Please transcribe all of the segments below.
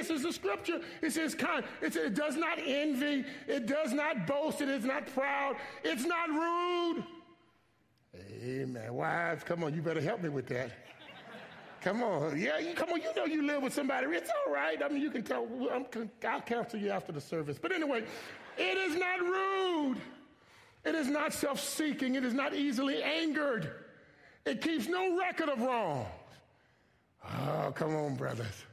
this is the scripture. It says kind. It, says, it does not envy. It does not boast. It is not proud. It's not rude. Amen. Wives, come on, you better help me with that. Come on. Yeah, you, come on. You know you live with somebody. It's all right. I mean, you can tell. I'm, I'll counsel you after the service. But anyway, it is not rude. It is not self seeking. It is not easily angered. It keeps no record of wrongs. Oh, come on, brothers.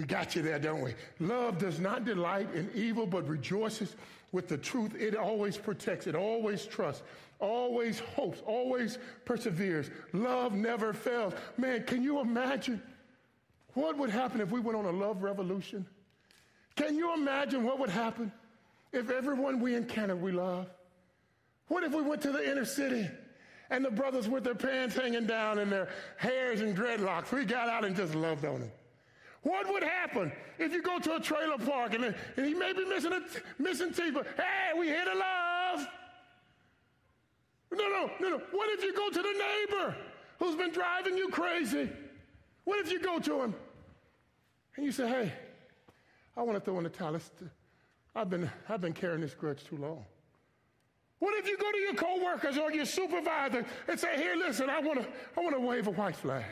We got you there, don't we? Love does not delight in evil, but rejoices with the truth. It always protects, it always trusts, always hopes, always perseveres. Love never fails. Man, can you imagine what would happen if we went on a love revolution? Can you imagine what would happen if everyone we encounter we love? What if we went to the inner city and the brothers with their pants hanging down and their hairs and dreadlocks, we got out and just loved on them? What would happen if you go to a trailer park and, and he may be missing, a, missing teeth, but hey, we here to love? No, no, no, no. What if you go to the neighbor who's been driving you crazy? What if you go to him and you say, hey, I want to throw in the towel. I've been, I've been carrying this grudge too long. What if you go to your coworkers or your supervisor and say, here, listen, I want to, I want to wave a white flag.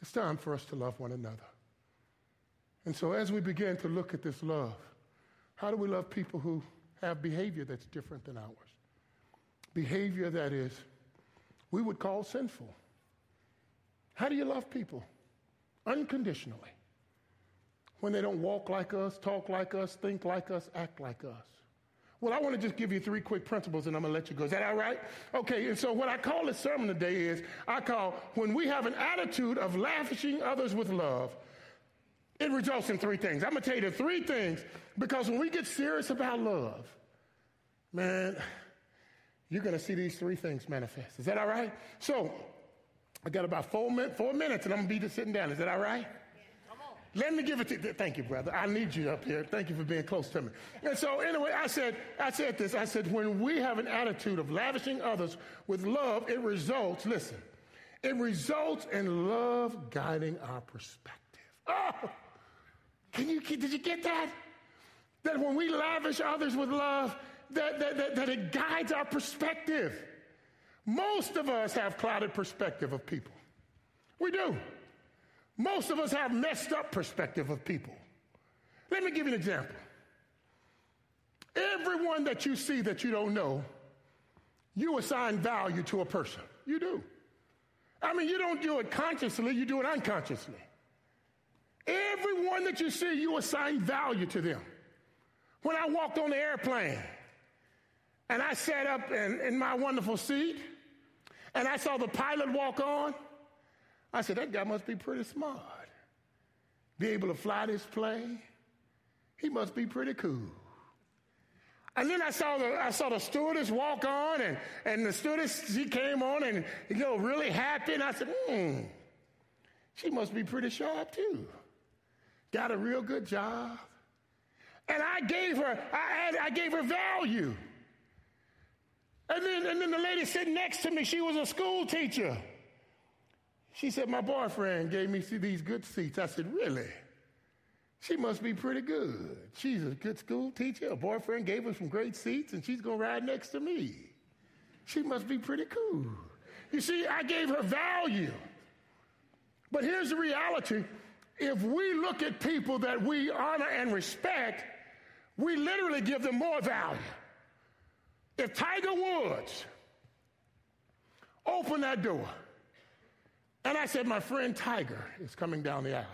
It's time for us to love one another. And so as we begin to look at this love, how do we love people who have behavior that's different than ours? Behavior that is, we would call sinful. How do you love people? Unconditionally. When they don't walk like us, talk like us, think like us, act like us. Well, I want to just give you three quick principles and I'm going to let you go. Is that all right? Okay, and so what I call this sermon today is I call when we have an attitude of lavishing others with love, it results in three things. I'm going to tell you the three things because when we get serious about love, man, you're going to see these three things manifest. Is that all right? So I got about four, min- four minutes and I'm going to be just sitting down. Is that all right? Let me give it to. Thank you, brother. I need you up here. Thank you for being close to me. And so anyway, I said, I said this. I said, when we have an attitude of lavishing others with love, it results, listen, it results in love guiding our perspective. Oh, can you, did you get that? That when we lavish others with love, that, that, that, that it guides our perspective. Most of us have clouded perspective of people. We do. Most of us have messed up perspective of people. Let me give you an example. Everyone that you see that you don't know, you assign value to a person. You do. I mean, you don't do it consciously, you do it unconsciously. Everyone that you see, you assign value to them. When I walked on the airplane and I sat up in, in my wonderful seat and I saw the pilot walk on, I said, that guy must be pretty smart. Be able to fly this plane. He must be pretty cool. And then I saw the I saw the stewardess walk on, and, and the stewardess she came on and you know really happy, and I said, hmm, she must be pretty sharp too. Got a real good job. And I gave her, I, I gave her value. And then, and then the lady sitting next to me, she was a school teacher. She said, My boyfriend gave me these good seats. I said, Really? She must be pretty good. She's a good school teacher. Her boyfriend gave her some great seats, and she's going to ride next to me. She must be pretty cool. You see, I gave her value. But here's the reality if we look at people that we honor and respect, we literally give them more value. If Tiger Woods opened that door, and I said, My friend Tiger is coming down the aisle.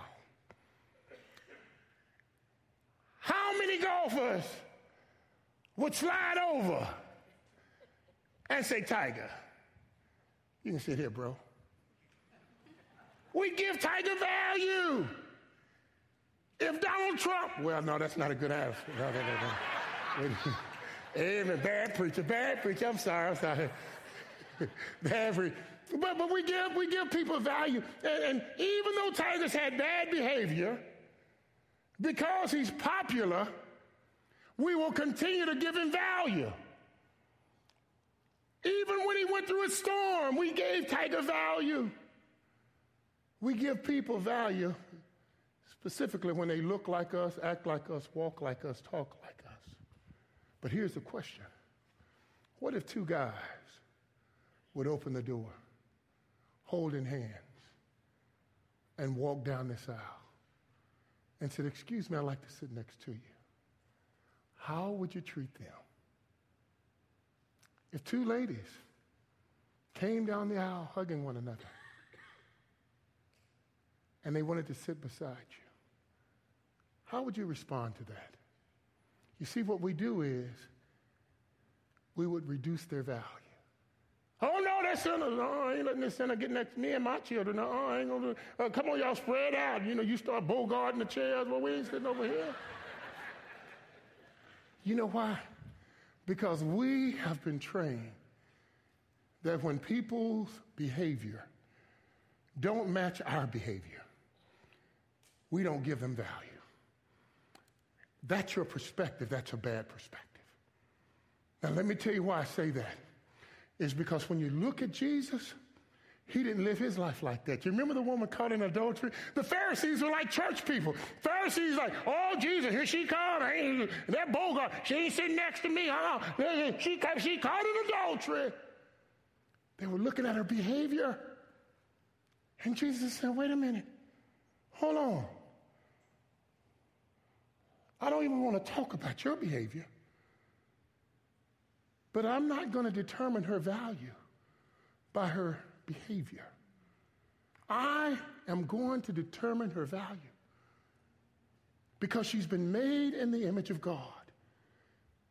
How many golfers would slide over and say, Tiger, you can sit here, bro. We give Tiger value. If Donald Trump, well, no, that's not a good answer. No, no, no. Amen. Bad preacher, bad preacher. I'm sorry, I'm sorry. bad preacher. But, but we, give, we give people value. And, and even though Tiger's had bad behavior, because he's popular, we will continue to give him value. Even when he went through a storm, we gave Tiger value. We give people value specifically when they look like us, act like us, walk like us, talk like us. But here's the question What if two guys would open the door, holding hands, and walk down this aisle and said, Excuse me, I'd like to sit next to you? How would you treat them? If two ladies came down the aisle hugging one another and they wanted to sit beside you, how would you respond to that? You see, what we do is we would reduce their value. Oh no, that sinner! No, I ain't letting this sinner get next to me and my children. No, I ain't gonna. Uh, come on, y'all, spread out. You know, you start bogarting the chairs. Well, we ain't sitting over here. you know why? Because we have been trained that when people's behavior don't match our behavior, we don't give them value. That's your perspective. That's a bad perspective. Now, let me tell you why I say that. Is because when you look at Jesus, he didn't live his life like that. You remember the woman caught in adultery? The Pharisees were like church people. Pharisees like, oh, Jesus, here she comes. That Bogart, she ain't sitting next to me. Huh? She, she caught in adultery. They were looking at her behavior. And Jesus said, wait a minute. Hold on. I don't even want to talk about your behavior. But I'm not going to determine her value by her behavior. I am going to determine her value because she's been made in the image of God.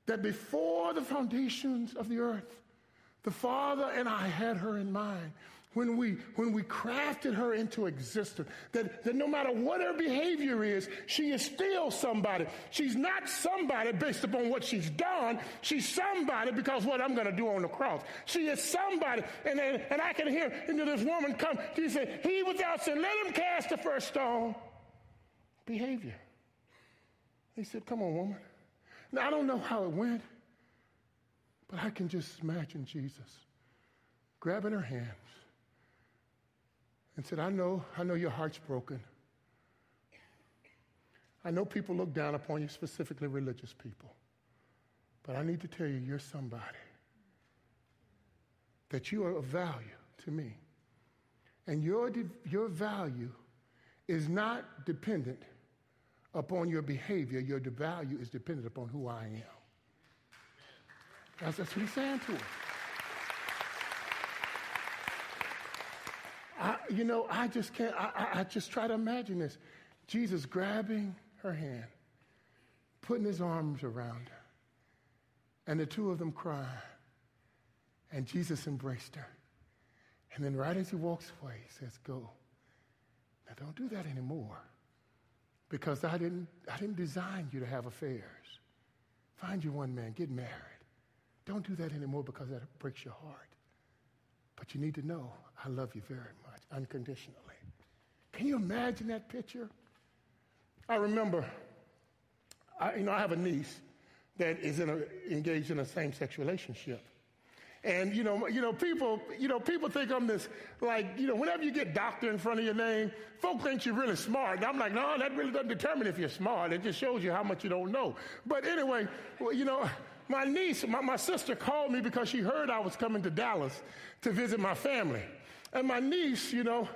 That before the foundations of the earth, the Father and I had her in mind when we, when we crafted her into existence, that, that no matter what her behavior is, she is still somebody. She's not somebody based upon what she's done. She's somebody because what I'm going to do on the cross. She is somebody. And, and, and I can hear into this woman come. She said, He without sin, let him cast the first stone. Behavior. He said, Come on, woman. Now, I don't know how it went, but I can just imagine Jesus grabbing her hands and said, I know, I know your heart's broken. I know people look down upon you, specifically religious people. But I need to tell you, you're somebody. That you are of value to me. And your, your value is not dependent upon your behavior. Your value is dependent upon who I am. That's, that's what he's saying to her. I, you know, I just can't, I, I just try to imagine this. Jesus grabbing her hand, putting his arms around her, and the two of them crying. And Jesus embraced her. And then, right as he walks away, he says, Go. Now, don't do that anymore because I didn't, I didn't design you to have affairs. Find you one man, get married. Don't do that anymore because that breaks your heart. But you need to know I love you very much, unconditionally. Can you imagine that picture? I remember, I, you know, I have a niece that is in a, engaged in a same-sex relationship. And you know, you know, people, you know, people think I'm this like, you know, whenever you get doctor in front of your name, folk think you're really smart. And I'm like, no, that really doesn't determine if you're smart. It just shows you how much you don't know. But anyway, well, you know, my niece, my, my sister called me because she heard I was coming to Dallas to visit my family. And my niece, you know,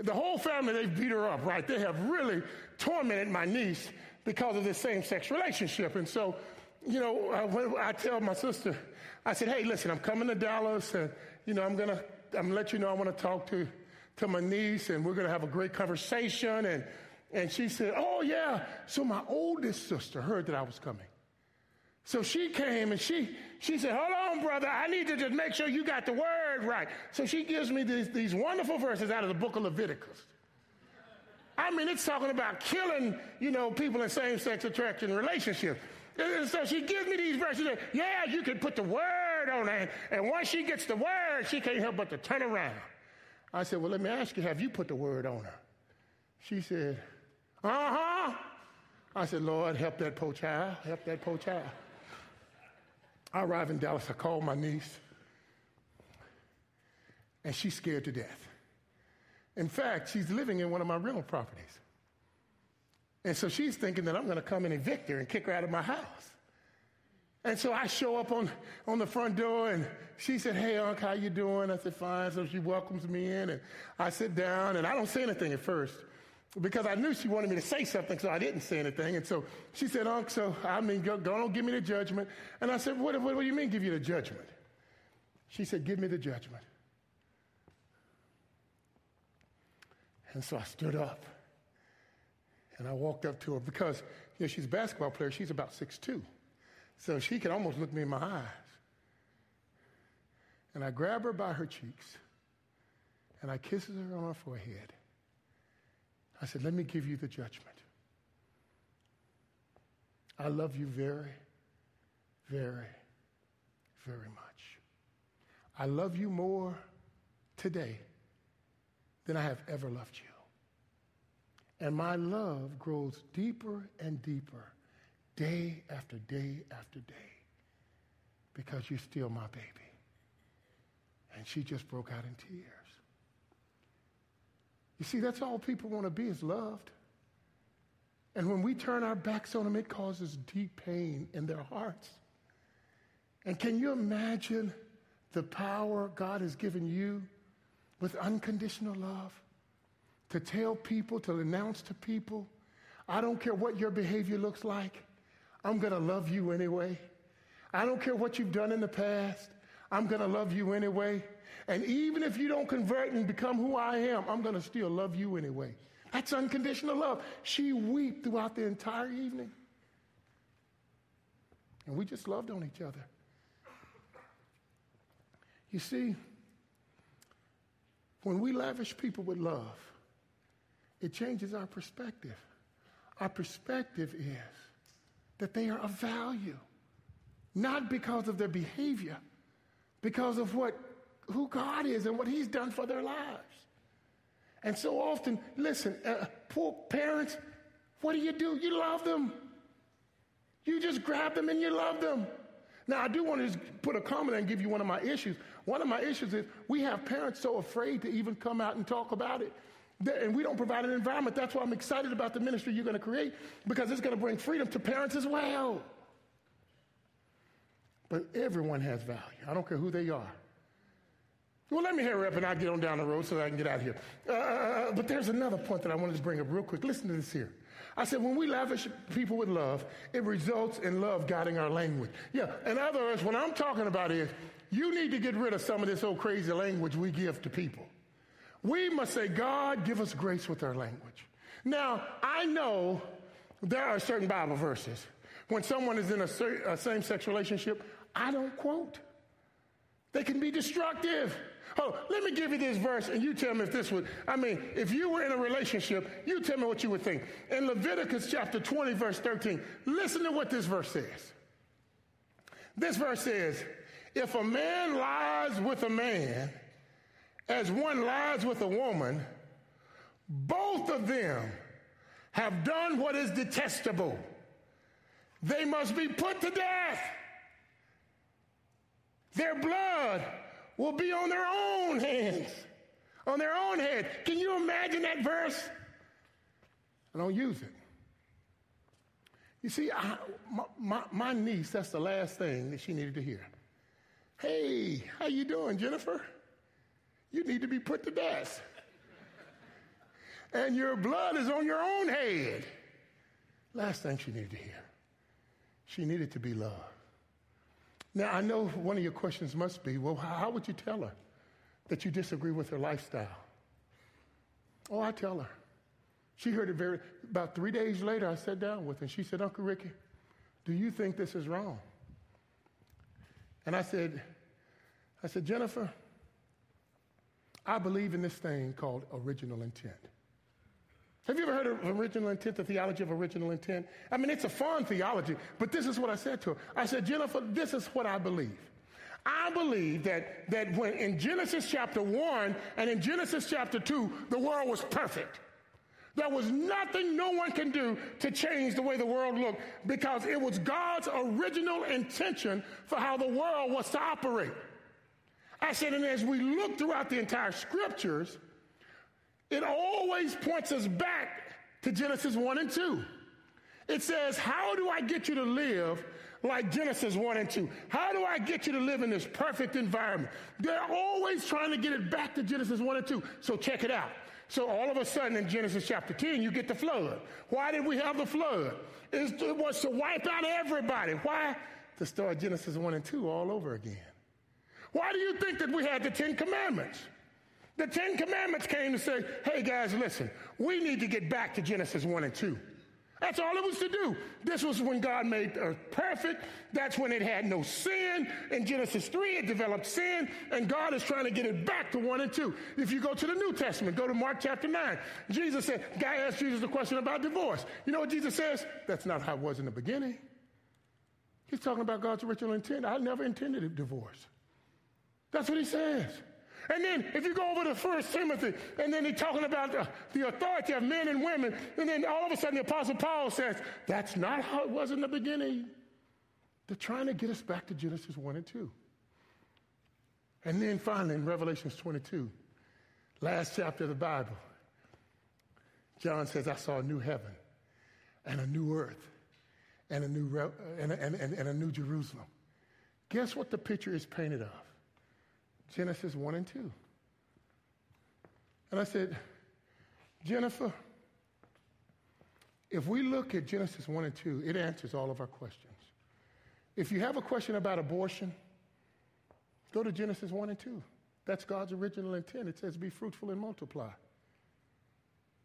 the whole family, they beat her up, right? They have really tormented my niece because of this same sex relationship. And so, you know, I, I tell my sister, I said, hey, listen, I'm coming to Dallas and, you know, I'm going to, I'm to let you know I want to talk to, to my niece and we're going to have a great conversation. And, and she said, oh, yeah. So my oldest sister heard that I was coming. So she came and she, she said, hold on, brother. I need to just make sure you got the word right. So she gives me these, these wonderful verses out of the book of Leviticus. I mean, it's talking about killing, you know, people in same-sex attraction relationships. And so she gives me these verses. Yeah, you can put the word on it. And once she gets the word, she can't help but to turn around. I said, well, let me ask you, have you put the word on her? She said, uh-huh. I said, Lord, help that poor child. Help that poor child. I arrive in Dallas, I call my niece, and she's scared to death. In fact, she's living in one of my rental properties. And so she's thinking that I'm going to come in and evict her and kick her out of my house. And so I show up on, on the front door and she said, Hey, Unc, how you doing? I said, fine. So she welcomes me in and I sit down and I don't say anything at first because I knew she wanted me to say something, so I didn't say anything. And so she said, Unc, so I mean, go, on, give me the judgment. And I said, what, what, what do you mean give you the judgment? She said, give me the judgment. And so I stood up and I walked up to her because you know, she's a basketball player. She's about six two, So she could almost look me in my eyes. And I grab her by her cheeks and I kisses her on her forehead. I said, let me give you the judgment. I love you very, very, very much. I love you more today than I have ever loved you. And my love grows deeper and deeper day after day after day because you're still my baby. And she just broke out in tears. You see, that's all people want to be is loved. And when we turn our backs on them, it causes deep pain in their hearts. And can you imagine the power God has given you with unconditional love? to tell people, to announce to people, I don't care what your behavior looks like, I'm going to love you anyway. I don't care what you've done in the past, I'm going to love you anyway. And even if you don't convert and become who I am, I'm going to still love you anyway. That's unconditional love. She wept throughout the entire evening. And we just loved on each other. You see, when we lavish people with love, it changes our perspective. Our perspective is that they are of value, not because of their behavior, because of what, who God is and what He's done for their lives. And so often, listen, uh, poor parents, what do you do? You love them. You just grab them and you love them. Now, I do want to just put a comment and give you one of my issues. One of my issues is we have parents so afraid to even come out and talk about it and we don't provide an environment. That's why I'm excited about the ministry you're going to create because it's going to bring freedom to parents as well. But everyone has value. I don't care who they are. Well, let me hurry up and I'll get on down the road so I can get out of here. Uh, uh, uh, but there's another point that I wanted to bring up real quick. Listen to this here. I said, when we lavish people with love, it results in love guiding our language. Yeah, in other words, what I'm talking about is you need to get rid of some of this old crazy language we give to people. We must say, God, give us grace with our language. Now, I know there are certain Bible verses. When someone is in a, a same sex relationship, I don't quote. They can be destructive. Oh, let me give you this verse and you tell me if this would, I mean, if you were in a relationship, you tell me what you would think. In Leviticus chapter 20, verse 13, listen to what this verse says. This verse says, if a man lies with a man, as one lies with a woman, both of them have done what is detestable. They must be put to death. Their blood will be on their own hands, on their own head. Can you imagine that verse? I don't use it. You see, I, my, my, my niece, that's the last thing that she needed to hear. Hey, how you doing, Jennifer? you need to be put to death. And your blood is on your own head. Last thing she needed to hear. She needed to be loved. Now, I know one of your questions must be well, how would you tell her that you disagree with her lifestyle? Oh, I tell her. She heard it very, about three days later, I sat down with her and she said, Uncle Ricky, do you think this is wrong? And I said, I said, Jennifer, I believe in this thing called original intent. Have you ever heard of original intent, the theology of original intent? I mean, it's a fun theology, but this is what I said to her. I said, Jennifer, this is what I believe. I believe that, that when in Genesis chapter 1 and in Genesis chapter 2, the world was perfect. There was nothing no one can do to change the way the world looked because it was God's original intention for how the world was to operate. I said, and as we look throughout the entire scriptures, it always points us back to Genesis 1 and 2. It says, How do I get you to live like Genesis 1 and 2? How do I get you to live in this perfect environment? They're always trying to get it back to Genesis 1 and 2. So check it out. So all of a sudden in Genesis chapter 10, you get the flood. Why did we have the flood? It was to wipe out everybody. Why? To start Genesis 1 and 2 all over again. Why do you think that we had the Ten Commandments? The Ten Commandments came to say, hey guys, listen, we need to get back to Genesis 1 and 2. That's all it was to do. This was when God made earth perfect. That's when it had no sin. In Genesis 3, it developed sin, and God is trying to get it back to 1 and 2. If you go to the New Testament, go to Mark chapter 9. Jesus said, guy asked Jesus a question about divorce. You know what Jesus says? That's not how it was in the beginning. He's talking about God's original intent. I never intended a divorce. That's what he says. And then if you go over to First Timothy, and then he's talking about the, the, authority of men and women, and then all of a sudden the Apostle Paul says, that's not how it was in the beginning. They're trying to get us back to Genesis 1 and 2. And then finally in Revelations 22, last chapter of the Bible, John says, I saw a new heaven and a new earth and a new, and, and, and, and a new Jerusalem. Guess what the picture is painted of? Genesis 1 and 2. And I said, Jennifer, if we look at Genesis 1 and 2, it answers all of our questions. If you have a question about abortion, go to Genesis 1 and 2. That's God's original intent. It says, be fruitful and multiply.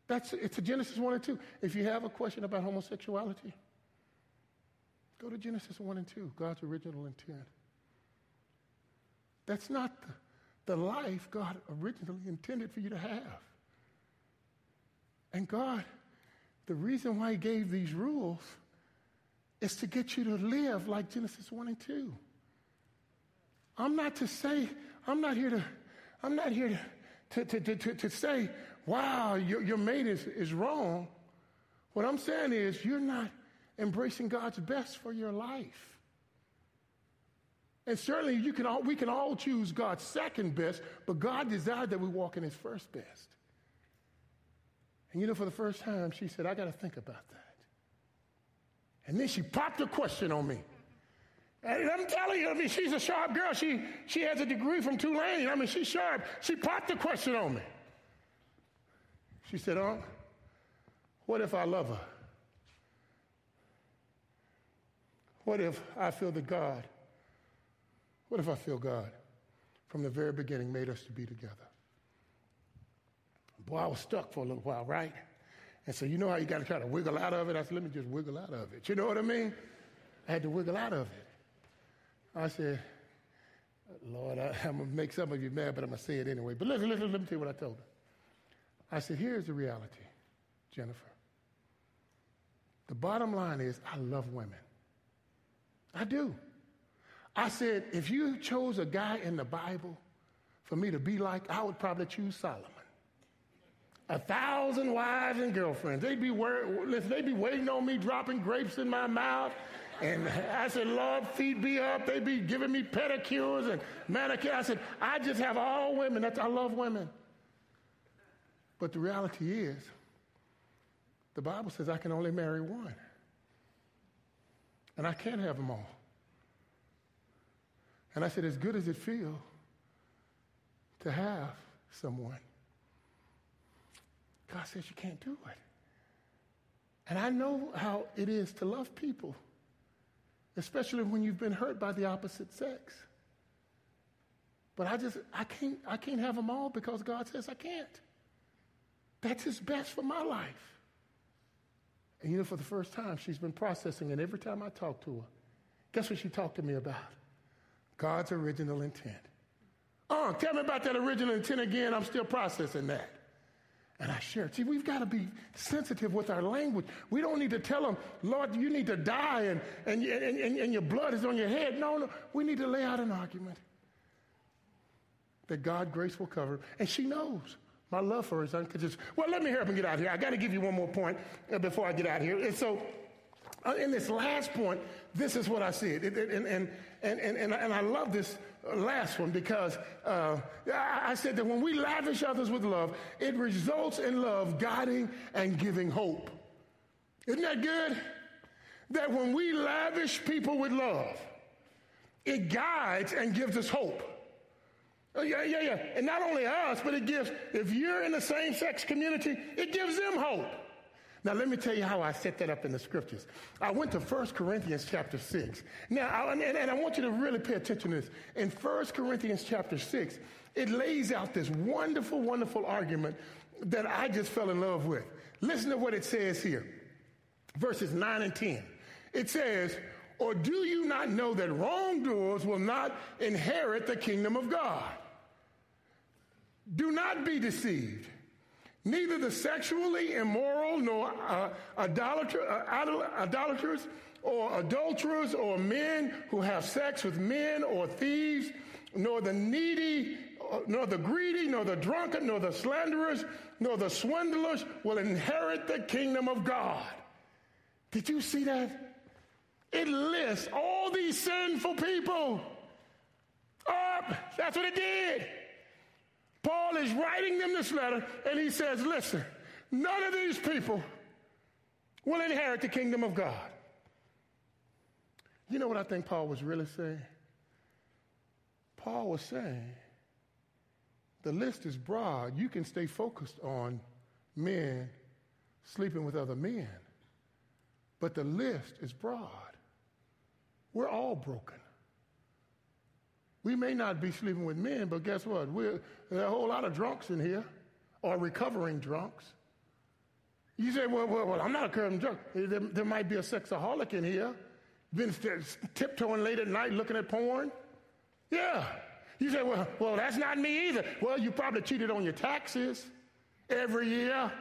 That's, it's a Genesis 1 and 2. If you have a question about homosexuality, go to Genesis 1 and 2, God's original intent. That's not the, the life God originally intended for you to have. And God, the reason why He gave these rules is to get you to live like Genesis 1 and 2. I'm not to say, I'm not here to, I'm not here to, to, to, to, to say, wow, your, your mate is, is wrong. What I'm saying is, you're not embracing God's best for your life. And certainly you can all, we can all choose God's second best, but God desired that we walk in his first best. And you know, for the first time, she said, I got to think about that. And then she popped a question on me. And I'm telling you, I mean, she's a sharp girl. She, she has a degree from Tulane. I mean, she's sharp. She popped a question on me. She said, Unc, what if I love her? What if I feel that God what if I feel God from the very beginning made us to be together? Boy, I was stuck for a little while, right? And so you know how you got to try to wiggle out of it? I said, let me just wiggle out of it. You know what I mean? I had to wiggle out of it. I said, Lord, I, am going to make some of you mad, but I'm going to say it anyway. But listen, listen, let me tell you what I told her. I said, here's the reality, Jennifer. The bottom line is, I love women. I do. I said, if you chose a guy in the Bible for me to be like, I would probably choose Solomon. A thousand wives and girlfriends. They'd be, listen, they'd be waiting on me, dropping grapes in my mouth. And I said, Lord, feed me up. They'd be giving me pedicures and manicures. I said, I just have all women. That's, I love women. But the reality is, the Bible says I can only marry one. And I can't have them all. And I said, as good as it feels to have someone, God says you can't do it. And I know how it is to love people, especially when you've been hurt by the opposite sex. But I just, I can't, I can't have them all because God says I can't. That's his best for my life. And you know, for the first time, she's been processing, and every time I talk to her, guess what she talked to me about? God's original intent. Oh, tell me about that original intent again. I'm still processing that. And I shared. See, we've got to be sensitive with our language. We don't need to tell them, Lord, you need to die and, and, and, and your blood is on your head. No, no. We need to lay out an argument that God grace will cover. And she knows. My love for her is unconditional. Well, let me up and get out of here. I got to give you one more point uh, before I get out here. And so Uh, in this last point, this is what I see. And, and, and, and, and I love this last one because uh, I said that when we lavish others with love, it results in love guiding and giving hope. Isn't that good? That when we lavish people with love, it guides and gives us hope. Oh, yeah, yeah, yeah. And not only us, but it gives, if you're in the same sex community, it gives them hope. Now, let me tell you how I set that up in the scriptures. I went to 1 Corinthians chapter 6. Now, I, and, and I want you to really pay attention to this. In 1 Corinthians chapter 6, it lays out this wonderful, wonderful argument that I just fell in love with. Listen to what it says here verses 9 and 10. It says, Or do you not know that wrongdoers will not inherit the kingdom of God? Do not be deceived. Neither the sexually immoral, nor uh, idolater, uh, idolaters, or adulterers, or men who have sex with men, or thieves, nor the needy, uh, nor the greedy, nor the drunken, nor the slanderers, nor the swindlers will inherit the kingdom of God. Did you see that? It lists all these sinful people up. That's what it did. Paul is writing them this letter, and he says, Listen, none of these people will inherit the kingdom of God. You know what I think Paul was really saying? Paul was saying, the list is broad. You can stay focused on men sleeping with other men, but the list is broad. We're all broken. We may not be sleeping with men, but guess what? We're, there are a whole lot of drunks in here, or recovering drunks. You say, well, well, well I'm not a recovering drunk. There, there, might be a sexaholic in here, been tiptoeing late at night looking at porn. Yeah. You say, well, well, that's not me either. Well, you probably cheated on your taxes every year.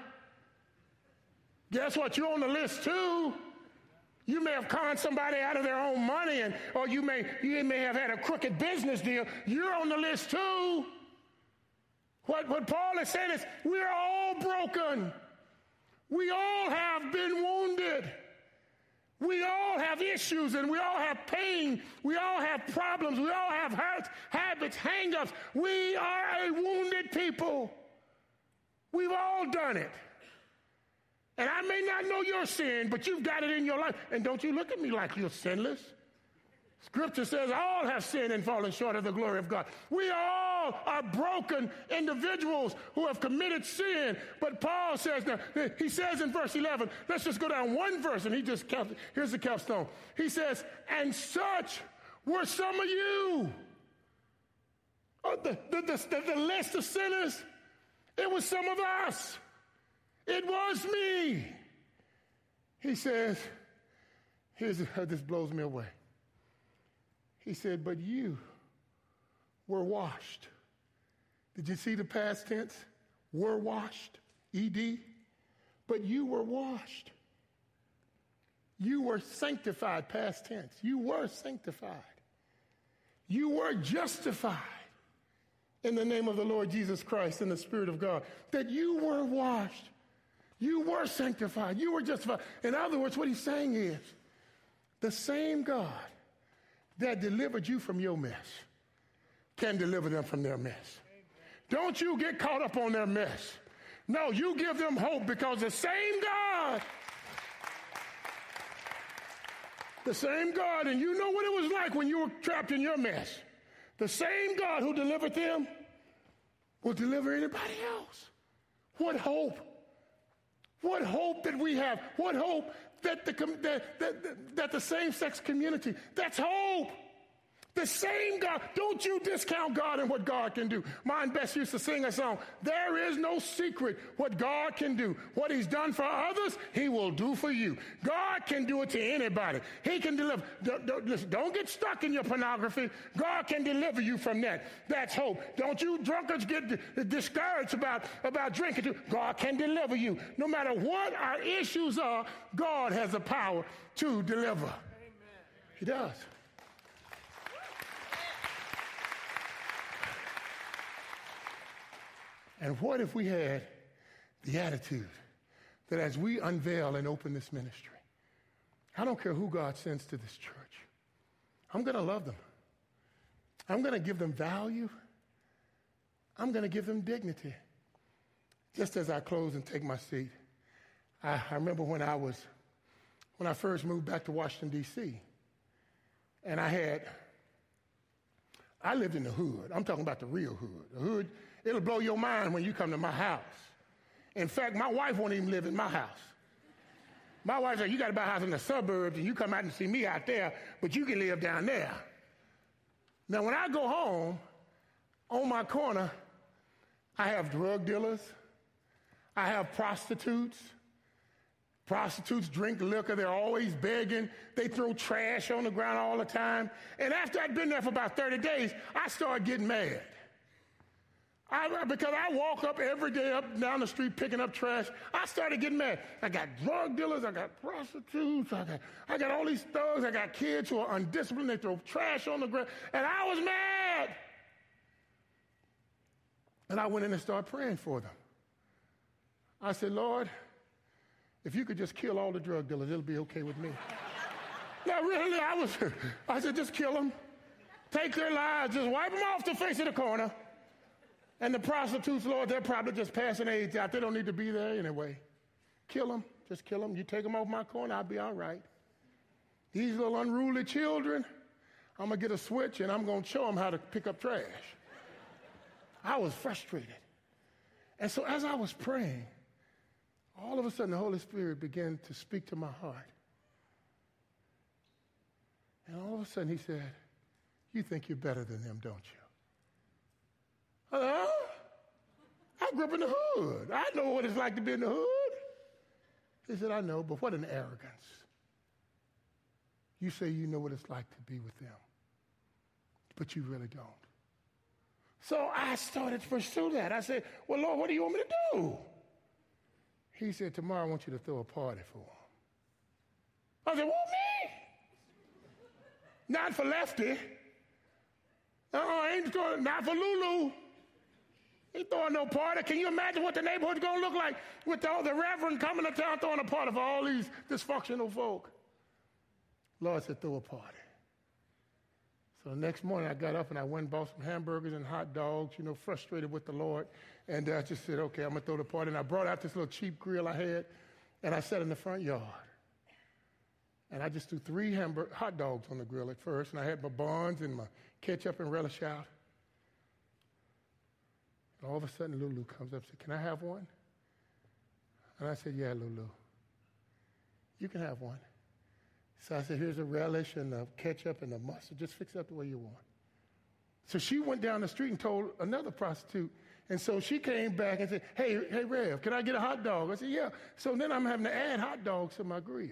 Guess what? You're on the list too. You may have conned somebody out of their own money, and, or you may, you may have had a crooked business deal. You're on the list too. What, what Paul is saying is, we're all broken. We all have been wounded. We all have issues and we all have pain. We all have problems. We all have hurts, habits, hangups. We are a wounded people. We've all done it. And I may not know your sin, but you've got it in your life. And don't you look at me like you're sinless. Scripture says all have sinned and fallen short of the glory of God. We all are broken individuals who have committed sin. But Paul says, he says in verse 11, let's just go down one verse and he just caps, here's the capstone. He says, and such were some of you. Oh, the, the, the, the list of sinners, it was some of us. It was me. He says, here's this blows me away. He said, but you were washed. Did you see the past tense? Were washed, ED. But you were washed. You were sanctified, past tense. You were sanctified. You were justified in the name of the Lord Jesus Christ and the Spirit of God. That you were washed. You were sanctified. You were justified. In other words, what he's saying is the same God that delivered you from your mess can deliver them from their mess. Don't you get caught up on their mess. No, you give them hope because the same God, the same God, and you know what it was like when you were trapped in your mess. The same God who delivered them will deliver anybody else. What hope what hope that we have? What hope that the, that, that, that the same sex community, that's hope. The same God. Don't you discount God and what God can do. Mine best used to sing a song. There is no secret what God can do. What he's done for others, he will do for you. God can do it to anybody. He can deliver. Don't, don't, listen, don't get stuck in your pornography. God can deliver you from that. That's hope. Don't you drunkards get discouraged about, about drinking. God can deliver you. No matter what our issues are, God has the power to deliver. Amen. He does. And what if we had the attitude that as we unveil and open this ministry, I don't care who God sends to this church. I'm going to love them. I'm going to give them value. I'm going to give them dignity. Just as I close and take my seat, I, I remember when I was, when I first moved back to Washington, D.C., and I had, I lived in the hood. I'm talking about the real hood. The hood, it'll blow your mind when you come to my house. In fact, my wife won't even live in my house. My wife said, You got to buy a house in the suburbs and you come out and see me out there, but you can live down there. Now, when I go home, on my corner, I have drug dealers, I have prostitutes. Prostitutes drink liquor, they're always begging. They throw trash on the ground all the time. And after I'd been there for about 30 days, I started getting mad. I, because I walk up every day up down the street picking up trash, I started getting mad. I got drug dealers, I got prostitutes, I got, I got all these thugs, I got kids who are undisciplined, they throw trash on the ground, and I was mad. And I went in and started praying for them. I said, Lord, if you could just kill all the drug dealers, it'll be okay with me. now, really, I was, I said, just kill them. Take their lives, just wipe them off the face of the corner. And the prostitutes, Lord, they're probably just passing age out. They don't need to be there anyway. Kill them. Just kill them. You take them off my corner, I'll be all right. These little unruly children, I'm going to get a switch and I'm going to show them how to pick up trash. I was frustrated. And so as I was praying, all of a sudden the Holy Spirit began to speak to my heart. And all of a sudden he said, You think you're better than them, don't you? Huh? I grew up in the hood. I know what it's like to be in the hood. He said, I know, but what an arrogance. You say you know what it's like to be with them, but you really don't. So I started to pursue that. I said, Well, Lord, what do you want me to do? He said, Tomorrow I want you to throw a party for them. I said, What, me? Not for Lefty. Uh-uh, I ain't going, not for Lulu. He throwing no party. Can you imagine what the neighborhood's to look like with all the reverend coming to town throwing a party for all these dysfunctional folk? Lord said, throw a party. So the next morning I got up and I went and bought some hamburgers and hot dogs, you know, frustrated with the Lord. And I just said, okay, I'm to throw the party. And I brought out this little cheap grill I had and I sat in the front yard. And I just threw three hot dogs on the grill at first. And I had my buns and my ketchup and relish out. And all of a sudden, Lulu comes up and says, Can I have one? And I said, Yeah, Lulu. You can have one. So I said, Here's a relish and a ketchup and a mustard. Just fix it up the way you want. So she went down the street and told another prostitute. And so she came back and said, Hey, hey, Rev, can I get a hot dog? I said, Yeah. So then I'm having to add hot dogs to my grill.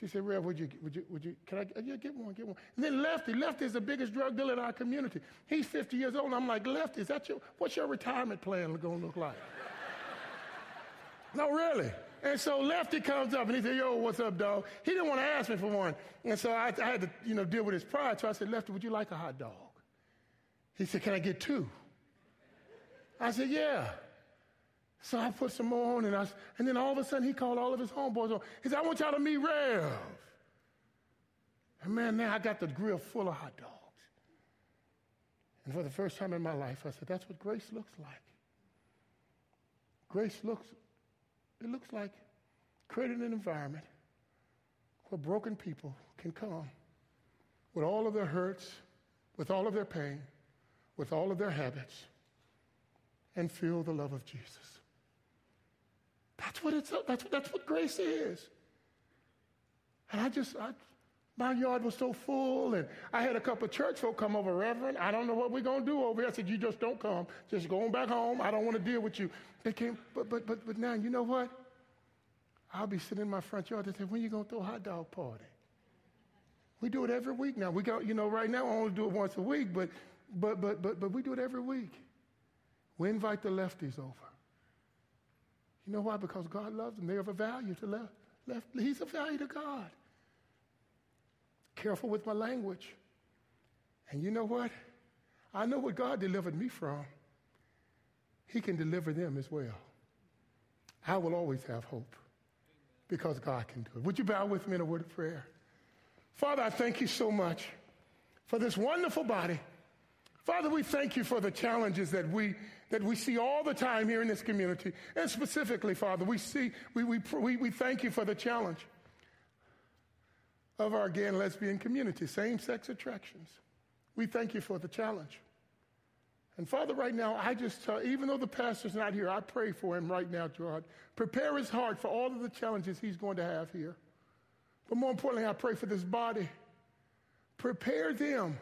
She said, Rev, would you, would you, would you, can I, uh, yeah, get one, get one. And then Lefty, Lefty is the biggest drug dealer in our community. He's 50 years old. I'm like, Lefty, is that your, what's your retirement plan to look like? no, really. And so Lefty comes up and he said, yo, what's up, dog? He didn't want to ask me for one. And so I, I had to, you know, deal with his pride. So I said, Lefty, would you like a hot dog? He said, can I get two? I said, yeah. So I put some more on, and, I, and then all of a sudden he called all of his homeboys on. He said, I want y'all to meet Rev. And man, now I got the grill full of hot dogs. And for the first time in my life, I said, that's what grace looks like. Grace looks, it looks like creating an environment where broken people can come with all of their hurts, with all of their pain, with all of their habits, and feel the love of Jesus. That's what it's that's, that's what grace is. And I just I, my yard was so full, and I had a couple of church folk come over, Reverend. I don't know what we're gonna do over here. I said, You just don't come. Just go on back home. I don't want to deal with you. They came, but but but but now you know what? I'll be sitting in my front yard. They say, When you gonna throw a hot dog party? We do it every week now. We got, you know, right now I only do it once a week, but but but but but we do it every week. We invite the lefties over. You know why? Because God loves them. They're of a value to left. left. He's a value to God. Careful with my language. And you know what? I know what God delivered me from. He can deliver them as well. I will always have hope because God can do it. Would you bow with me in a word of prayer? Father, I thank you so much for this wonderful body. Father, we thank you for the challenges that we, that we see all the time here in this community. And specifically, Father, we see, we, we, we, we thank you for the challenge of our gay and lesbian community, same sex attractions. We thank you for the challenge. And Father, right now, I just even though the pastor's not here, I pray for him right now, God. Prepare his heart for all of the challenges he's going to have here. But more importantly, I pray for this body. Prepare them